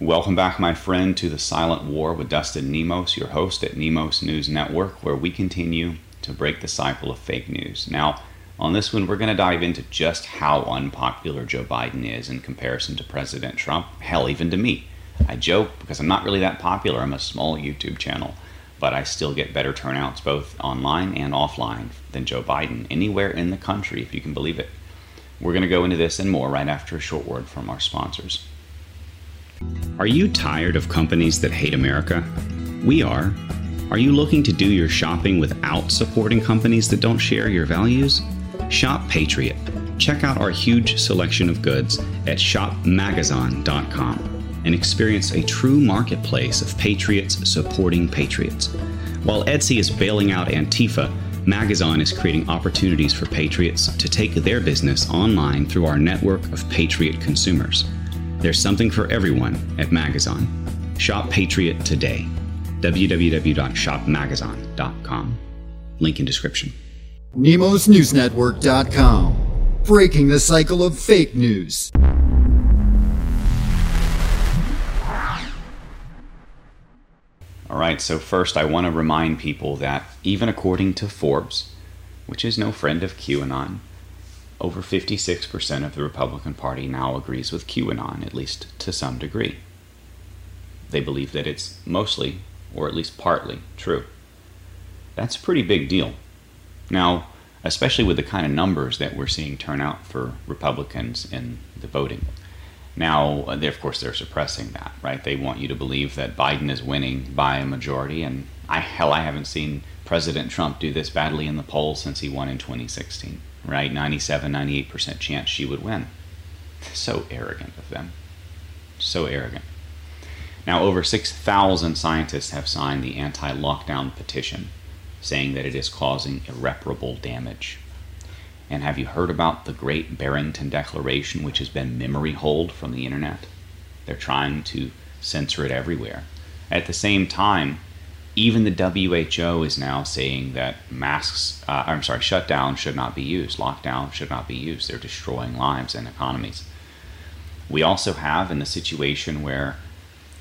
Welcome back, my friend, to the Silent War with Dustin Nemos, your host at Nemos News Network, where we continue to break the cycle of fake news. Now, on this one, we're going to dive into just how unpopular Joe Biden is in comparison to President Trump. Hell, even to me. I joke because I'm not really that popular. I'm a small YouTube channel, but I still get better turnouts both online and offline than Joe Biden anywhere in the country, if you can believe it. We're going to go into this and more right after a short word from our sponsors. Are you tired of companies that hate America? We are. Are you looking to do your shopping without supporting companies that don't share your values? Shop Patriot. Check out our huge selection of goods at shopmagazon.com and experience a true marketplace of patriots supporting patriots. While Etsy is bailing out Antifa, Magazon is creating opportunities for patriots to take their business online through our network of patriot consumers. There's something for everyone at Magazon. Shop Patriot today. www.shopmagazon.com. Link in description. NemosNewsNetwork.com. Breaking the cycle of fake news. All right, so first I want to remind people that even according to Forbes, which is no friend of QAnon, over 56% of the Republican Party now agrees with QAnon, at least to some degree. They believe that it's mostly, or at least partly, true. That's a pretty big deal. Now, especially with the kind of numbers that we're seeing turn out for Republicans in the voting. Now, of course, they're suppressing that, right? They want you to believe that Biden is winning by a majority, and I hell, I haven't seen President Trump do this badly in the polls since he won in 2016, right? 97, 98% chance she would win. So arrogant of them. So arrogant. Now, over 6,000 scientists have signed the anti lockdown petition, saying that it is causing irreparable damage. And have you heard about the Great Barrington Declaration, which has been memory holed from the internet? They're trying to censor it everywhere. At the same time, even the WHO is now saying that masks, uh, I'm sorry, shutdown should not be used, lockdown should not be used. They're destroying lives and economies. We also have in the situation where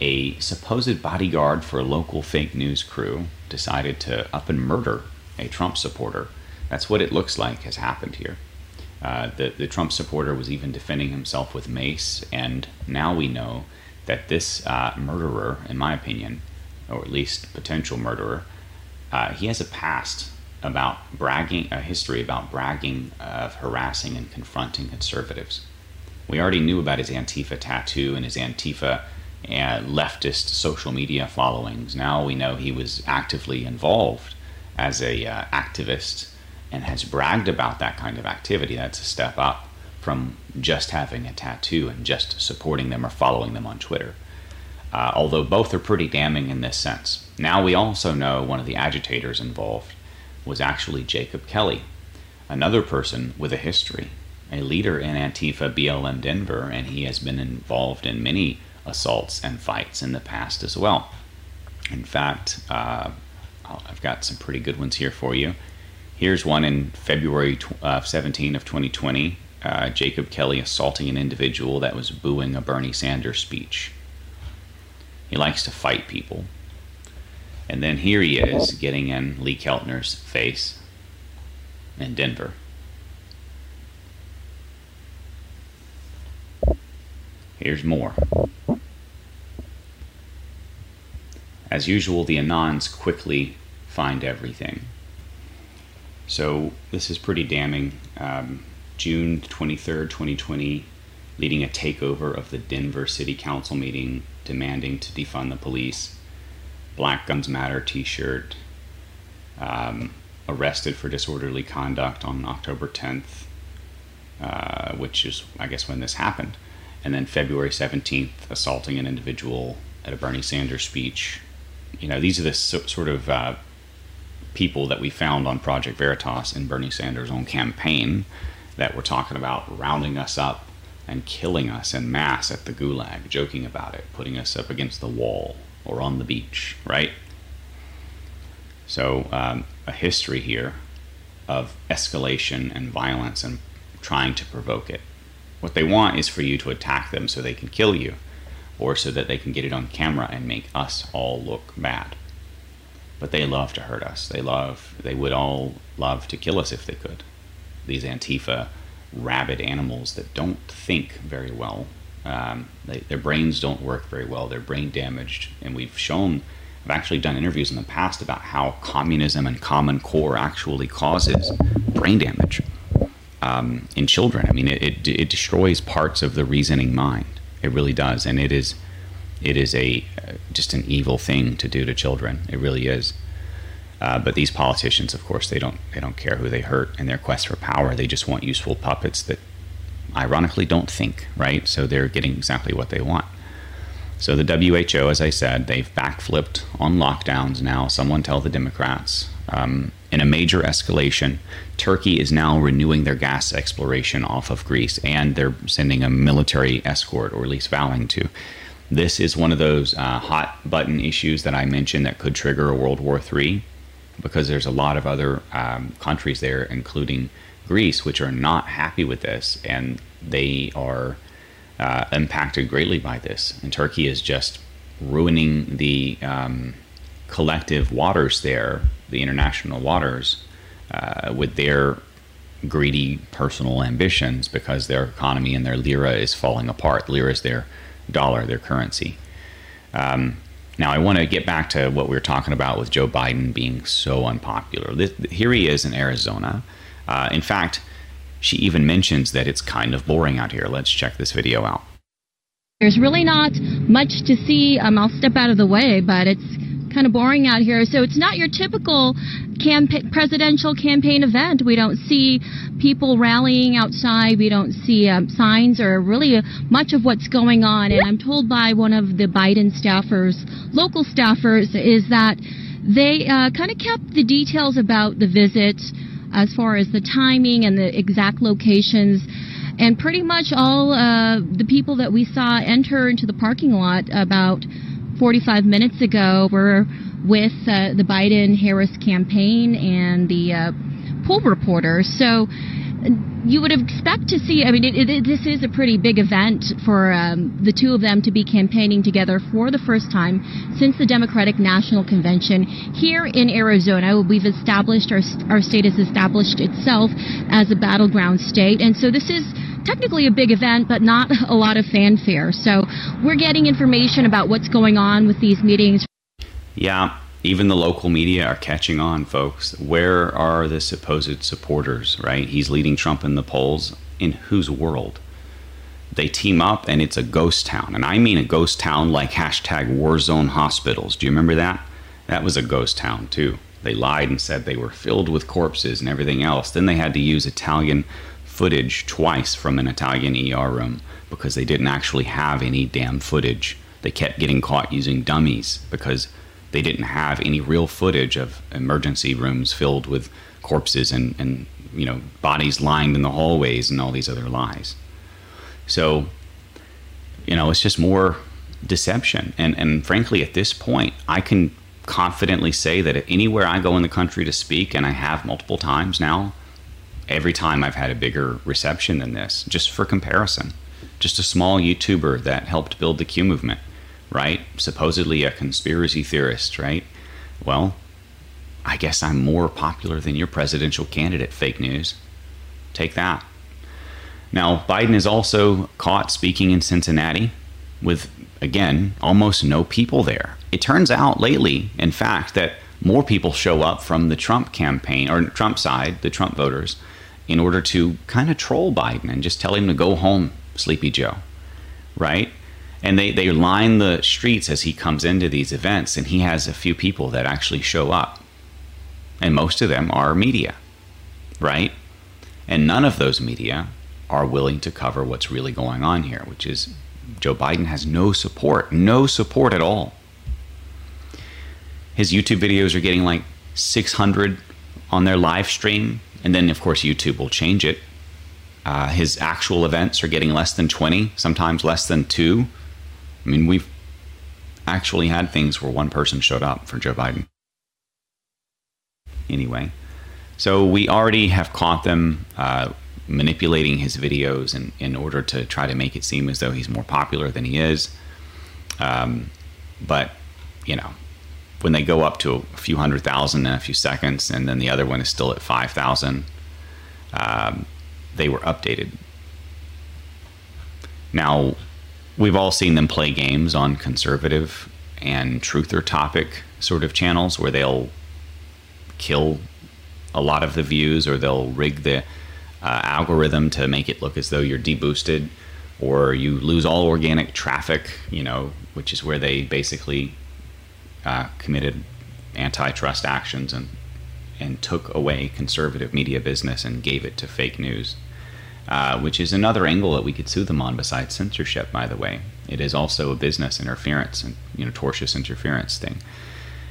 a supposed bodyguard for a local fake news crew decided to up and murder a Trump supporter that's what it looks like has happened here. Uh, the, the Trump supporter was even defending himself with mace, and now we know that this uh, murderer, in my opinion, or at least potential murderer, uh, he has a past about bragging, a history about bragging of harassing and confronting conservatives. We already knew about his Antifa tattoo and his Antifa uh, leftist social media followings. Now we know he was actively involved as a uh, activist and has bragged about that kind of activity, that's a step up from just having a tattoo and just supporting them or following them on Twitter. Uh, although both are pretty damning in this sense. Now we also know one of the agitators involved was actually Jacob Kelly, another person with a history, a leader in Antifa BLM Denver, and he has been involved in many assaults and fights in the past as well. In fact, uh, I've got some pretty good ones here for you. Here's one in February uh, 17 of 2020. Uh, Jacob Kelly assaulting an individual that was booing a Bernie Sanders speech. He likes to fight people. And then here he is getting in Lee Keltner's face in Denver. Here's more. As usual, the Anons quickly find everything. So this is pretty damning. Um, June 23rd, 2020, leading a takeover of the Denver City Council meeting demanding to defund the police. Black Guns Matter t shirt. Um, arrested for disorderly conduct on October 10th, uh, which is, I guess, when this happened. And then February 17th, assaulting an individual at a Bernie Sanders speech. You know, these are the so, sort of uh, people that we found on Project Veritas in Bernie Sanders' own campaign that were talking about rounding us up and killing us en masse at the gulag, joking about it, putting us up against the wall or on the beach, right? So, um, a history here of escalation and violence and trying to provoke it. What they want is for you to attack them so they can kill you. or so that they can get it on camera and make us all look bad. But they love to hurt us. They love, they would all love to kill us if they could. These Antifa rabid animals that don't think very well. Um, they, their brains don't work very well. They're brain damaged. And we've shown, I've actually done interviews in the past about how communism and Common Core actually causes brain damage um, in children. I mean, it, it, it destroys parts of the reasoning mind. It really does. And it is, it is a uh, just an evil thing to do to children. It really is. Uh, but these politicians, of course, they don't they don't care who they hurt in their quest for power. They just want useful puppets that, ironically, don't think. Right, so they're getting exactly what they want. So the WHO, as I said, they've backflipped on lockdowns now. Someone tell the Democrats. Um, in a major escalation, Turkey is now renewing their gas exploration off of Greece, and they're sending a military escort, or at least vowing to. This is one of those uh, hot button issues that I mentioned that could trigger a World War III because there's a lot of other um, countries there, including Greece, which are not happy with this, and they are uh, impacted greatly by this. And Turkey is just ruining the um, collective waters there, the international waters, uh, with their greedy personal ambitions because their economy and their lira is falling apart. Lira is their dollar, their currency. Um, now, I want to get back to what we were talking about with Joe Biden being so unpopular. This, here he is in Arizona. Uh, in fact, she even mentions that it's kind of boring out here. Let's check this video out. There's really not much to see. Um, I'll step out of the way, but it's kind of boring out here. So it's not your typical campa- presidential campaign event. We don't see people rallying outside. We don't see um, signs or really uh, much of what's going on. And I'm told by one of the Biden staffers, local staffers, is that they uh, kind of kept the details about the visit as far as the timing and the exact locations. And pretty much all uh, the people that we saw enter into the parking lot about 45 minutes ago we were with uh, the Biden Harris campaign and the uh, poll reporters. So you would expect to see, I mean, it, it, this is a pretty big event for um, the two of them to be campaigning together for the first time since the Democratic National Convention here in Arizona. We've established, our, our state has established itself as a battleground state. And so this is technically a big event, but not a lot of fanfare. So we're getting information about what's going on with these meetings. Yeah, even the local media are catching on, folks. Where are the supposed supporters, right? He's leading Trump in the polls. In whose world? They team up and it's a ghost town. And I mean a ghost town like hashtag warzone hospitals. Do you remember that? That was a ghost town, too. They lied and said they were filled with corpses and everything else. Then they had to use Italian footage twice from an Italian ER room because they didn't actually have any damn footage. They kept getting caught using dummies because they didn't have any real footage of emergency rooms filled with corpses and, and you know bodies lined in the hallways and all these other lies. So, you know, it's just more deception. And and frankly, at this point, I can confidently say that anywhere I go in the country to speak, and I have multiple times now, every time I've had a bigger reception than this, just for comparison. Just a small YouTuber that helped build the Q movement, right? Supposedly a conspiracy theorist, right? Well, I guess I'm more popular than your presidential candidate, fake news. Take that. Now, Biden is also caught speaking in Cincinnati with, again, almost no people there. It turns out lately, in fact, that more people show up from the Trump campaign or Trump side, the Trump voters, in order to kind of troll Biden and just tell him to go home, Sleepy Joe, right? And they, they line the streets as he comes into these events, and he has a few people that actually show up. And most of them are media, right? And none of those media are willing to cover what's really going on here, which is Joe Biden has no support, no support at all. His YouTube videos are getting like 600 on their live stream and then of course YouTube will change it. Uh, his actual events are getting less than 20, sometimes less than two. I mean, we've actually had things where one person showed up for Joe Biden. Anyway, so we already have caught them uh, manipulating his videos in, in order to try to make it seem as though he's more popular than he is. Um, but you know, when they go up to a few hundred thousand in a few seconds, and then the other one is still at five thousand, um, they were updated. Now, we've all seen them play games on conservative and truther topic sort of channels where they'll kill a lot of the views or they'll rig the uh, algorithm to make it look as though you're deboosted or you lose all organic traffic, you know, which is where they basically uh, committed antitrust actions and and took away conservative media business and gave it to fake news, uh, which is another angle that we could sue them on besides censorship. By the way, it is also a business interference and you know tortious interference thing.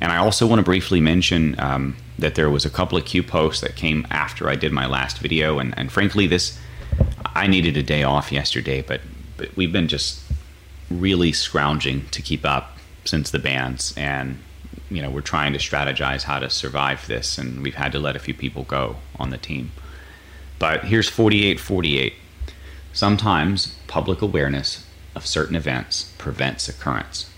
And I also want to briefly mention um, that there was a couple of Q posts that came after I did my last video, and, and frankly, this I needed a day off yesterday, but but we've been just really scrounging to keep up since the bans, and you know we're trying to strategize how to survive this, and we've had to let a few people go on the team. But here's 4848. Sometimes public awareness of certain events prevents occurrence.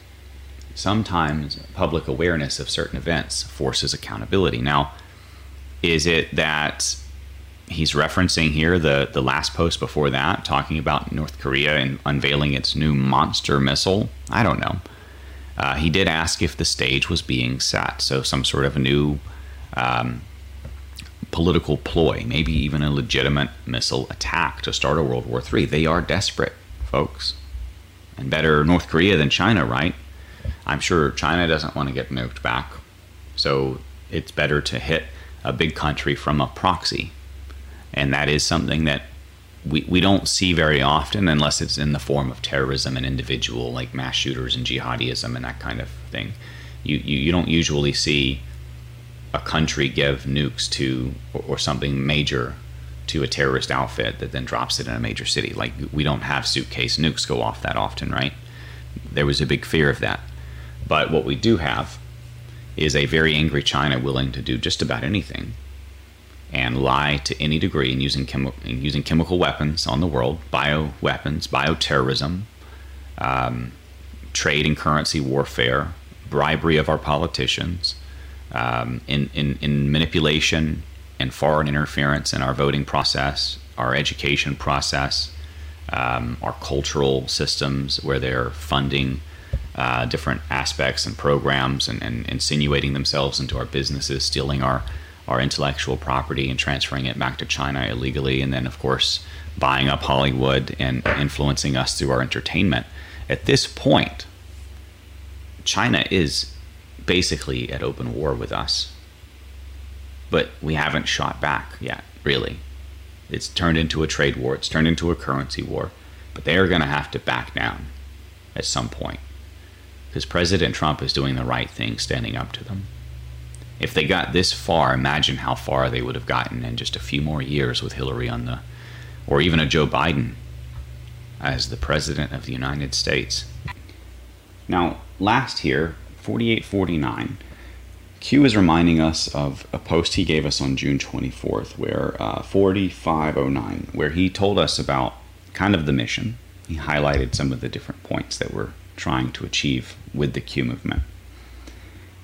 Sometimes public awareness of certain events forces accountability. Now, is it that he's referencing here the, the last post before that, talking about North Korea and unveiling its new monster missile? I don't know. Uh, he did ask if the stage was being set, so some sort of a new um, political ploy, maybe even a legitimate missile attack to start a World War III. They are desperate, folks. And better North Korea than China, right? I'm sure China doesn't want to get nuked back. So it's better to hit a big country from a proxy. And that is something that we, we don't see very often unless it's in the form of terrorism and individual, like mass shooters and jihadism and that kind of thing. You, you, you don't usually see a country give nukes to or, or something major to a terrorist outfit that then drops it in a major city. Like we don't have suitcase nukes go off that often, right? There was a big fear of that. But what we do have is a very angry China willing to do just about anything and lie to any degree in using, chemi- in using chemical weapons on the world, bio weapons, bioterrorism, um, trade and currency warfare, bribery of our politicians, um, in, in, in manipulation and foreign interference in our voting process, our education process, um, our cultural systems, where they're funding uh, different aspects and programs and, and, insinuating themselves into our businesses, stealing our, our intellectual property and transferring it back to China illegally, and then, of course, buying up Hollywood and influencing us through our entertainment. At this point, China is basically at open war with us. But we haven't shot back yet, really. It's turned into a trade war, it's turned into a currency war, but they are going to have to back down at some point because President Trump is doing the right thing standing up to them. If they got this far, imagine how far they would have gotten in just a few more years with Hillary on the, or even a Joe Biden as the President of the United States. Now, last here, 4849, Q is reminding us of a post he gave us on June 24th, where uh, 4509, where he told us about kind of the mission. He highlighted some of the different points that we're trying to achieve with the Q movement.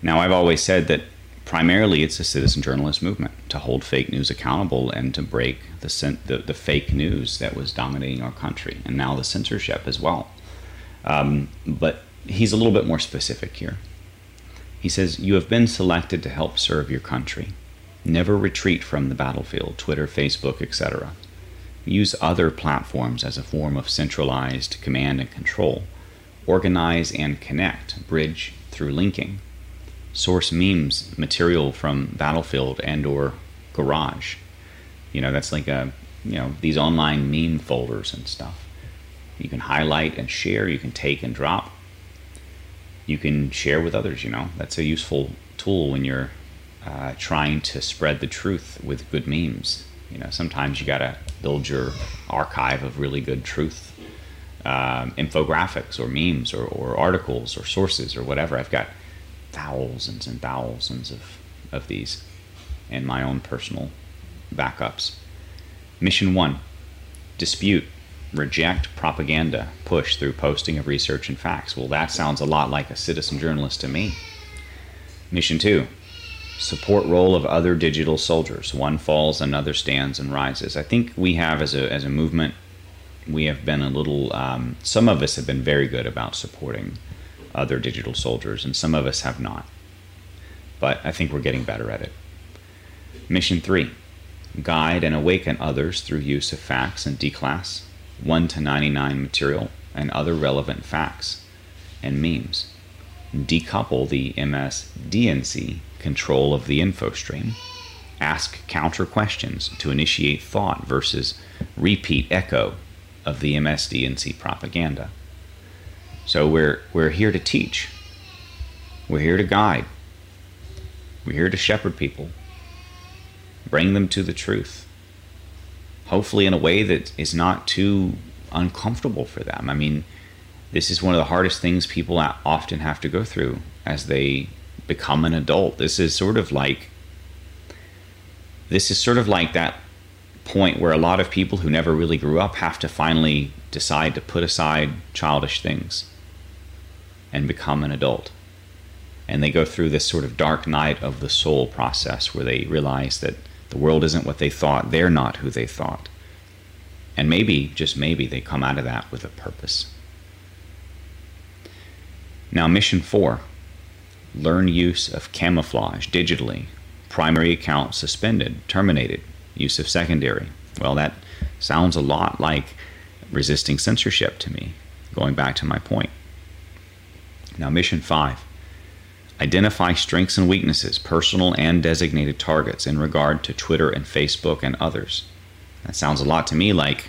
Now, I've always said that primarily it's a citizen journalist movement to hold fake news accountable and to break the, the, the fake news that was dominating our country, and now the censorship as well. Um, but he's a little bit more specific here. He says, You have been selected to help serve your country. Never retreat from the battlefield, Twitter, Facebook, etc. Use other platforms as a form of centralized command and control organize and connect, bridge through linking, source memes material from Battlefield and or Garage. You know, that's like a you know these online meme folders and stuff. You can highlight and share. You can take and drop. You can share with others. You know, that's a useful tool when you're uh, trying to spread the truth with good memes. You know, sometimes you gotta build your archive of really good truth um, infographics or memes or, or articles or sources or whatever. I've got thousands and thousands of, of these in my own personal backups. Mission one dispute, reject propaganda push through posting of research and facts. Well, that sounds a lot like a citizen journalist to me. Mission two support role of other digital soldiers. One falls, another stands and rises. I think we have, as a, as a movement, we have been a little, um, some of us have been very good about supporting other digital soldiers, and some of us have not. But I think we're getting better at it. Mission three guide and awaken others through use of facts and declass, 1 to 99 material, and other relevant facts and memes. Decouple the MS-DNC control of the info stream. Ask counter questions to initiate thought versus repeat echo of the MS-DNC propaganda. So we're, we're here to teach. We're here to guide. We're here to shepherd people bring them to the truth. Hopefully, in a way that is not too uncomfortable for them. I mean, this is one of the hardest things people often have to go through as they become an adult. This is sort of like this is sort of like that point where a lot of people who never really grew up have to finally decide to put aside childish things and become an adult. And they go through this sort of dark night of the soul process where they realize that the world isn't what they thought. They're not who they thought. And maybe, just maybe, they come out of that with a purpose. Now, mission four learn use of camouflage digitally. Primary account suspended, terminated. Use of secondary. Well, that sounds a lot like resisting censorship to me, going back to my point. Now, mission five Identify strengths and weaknesses, personal and designated targets, in regard to Twitter and Facebook and others. That sounds a lot to me like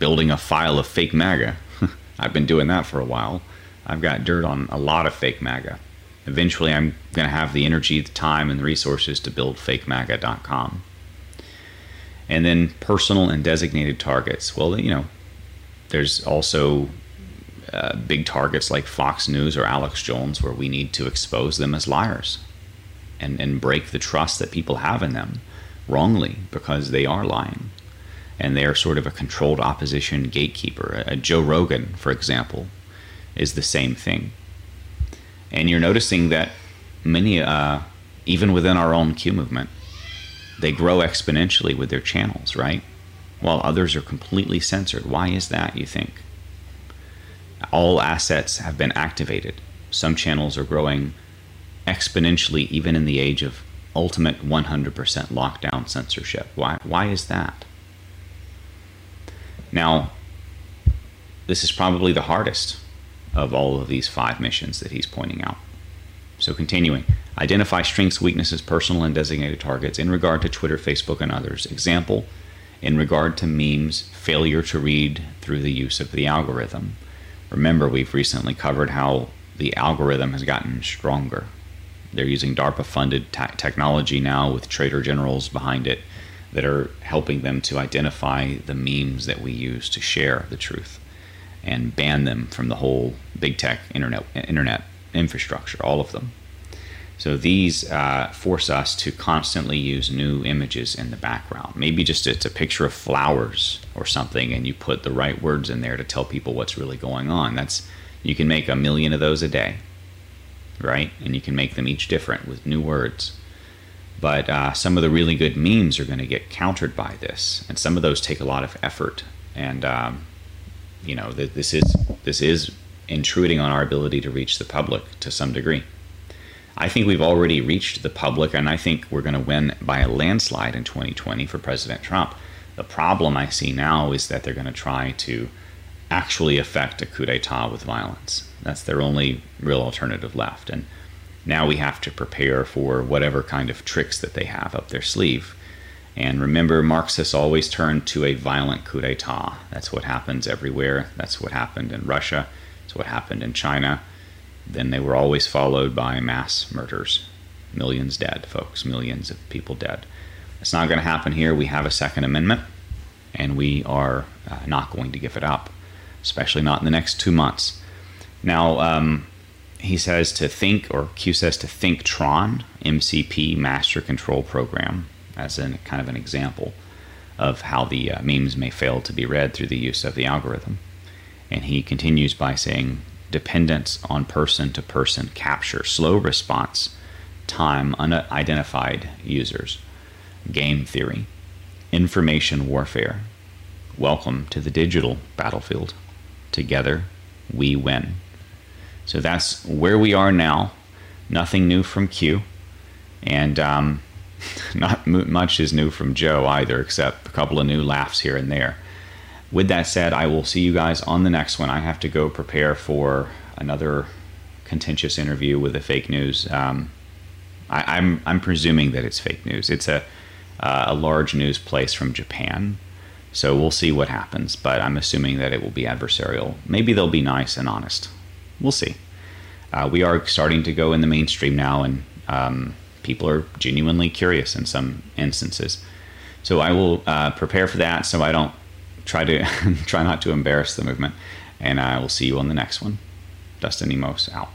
building a file of fake MAGA. I've been doing that for a while. I've got dirt on a lot of fake MAGA. Eventually, I'm going to have the energy, the time, and the resources to build fakemaga.com. And then personal and designated targets. Well, you know, there's also uh, big targets like Fox News or Alex Jones, where we need to expose them as liars and, and break the trust that people have in them wrongly because they are lying. And they are sort of a controlled opposition gatekeeper. A Joe Rogan, for example, is the same thing. And you're noticing that many, uh, even within our own Q movement, they grow exponentially with their channels, right? While others are completely censored. Why is that, you think? All assets have been activated. Some channels are growing exponentially, even in the age of ultimate 100% lockdown censorship. Why, why is that? Now, this is probably the hardest of all of these five missions that he's pointing out. So, continuing, identify strengths, weaknesses, personal and designated targets in regard to Twitter, Facebook, and others. Example, in regard to memes, failure to read through the use of the algorithm. Remember, we've recently covered how the algorithm has gotten stronger. They're using DARPA funded technology now with traitor generals behind it that are helping them to identify the memes that we use to share the truth and ban them from the whole big tech internet internet infrastructure, all of them. So these uh, force us to constantly use new images in the background. Maybe just it's a picture of flowers or something, and you put the right words in there to tell people what's really going on. That's you can make a million of those a day, right? And you can make them each different with new words. But uh, some of the really good memes are going to get countered by this, and some of those take a lot of effort. And um, you know, th- this is this is intruding on our ability to reach the public to some degree. I think we've already reached the public, and I think we're going to win by a landslide in 2020 for President Trump. The problem I see now is that they're going to try to actually effect a coup d'etat with violence. That's their only real alternative left. And now we have to prepare for whatever kind of tricks that they have up their sleeve. And remember, Marxists always turn to a violent coup d'etat. That's what happens everywhere. That's what happened in Russia. That's what happened in China then they were always followed by mass murders. Millions dead, folks, millions of people dead. It's not going to happen here. We have a Second Amendment, and we are uh, not going to give it up, especially not in the next two months. Now, um, he says to think, or Q says to think Tron, MCP Master Control Program, as a kind of an example of how the uh, memes may fail to be read through the use of the algorithm. And he continues by saying dependence on person to person capture, slow response, time, unidentified users, game theory, information warfare. Welcome to the digital battlefield. Together, we win. So that's where we are now. Nothing new from Q. And um, not much is new from Joe either, except a couple of new laughs here and there. With that said, I will see you guys on the next one. I have to go prepare for another contentious interview with the fake news. Um, I, am I'm, I'm presuming that it's fake news. It's a uh, a large news place from Japan, so we'll see what happens. But I'm assuming that it will be adversarial. Maybe they'll be nice and honest. We'll see. Uh, we are starting to go in the mainstream now, and um, people are genuinely curious in some instances. So I will uh, prepare for that, so I don't try to try not to embarrass the movement. And I will see you on the next one. Dustin Nemos out.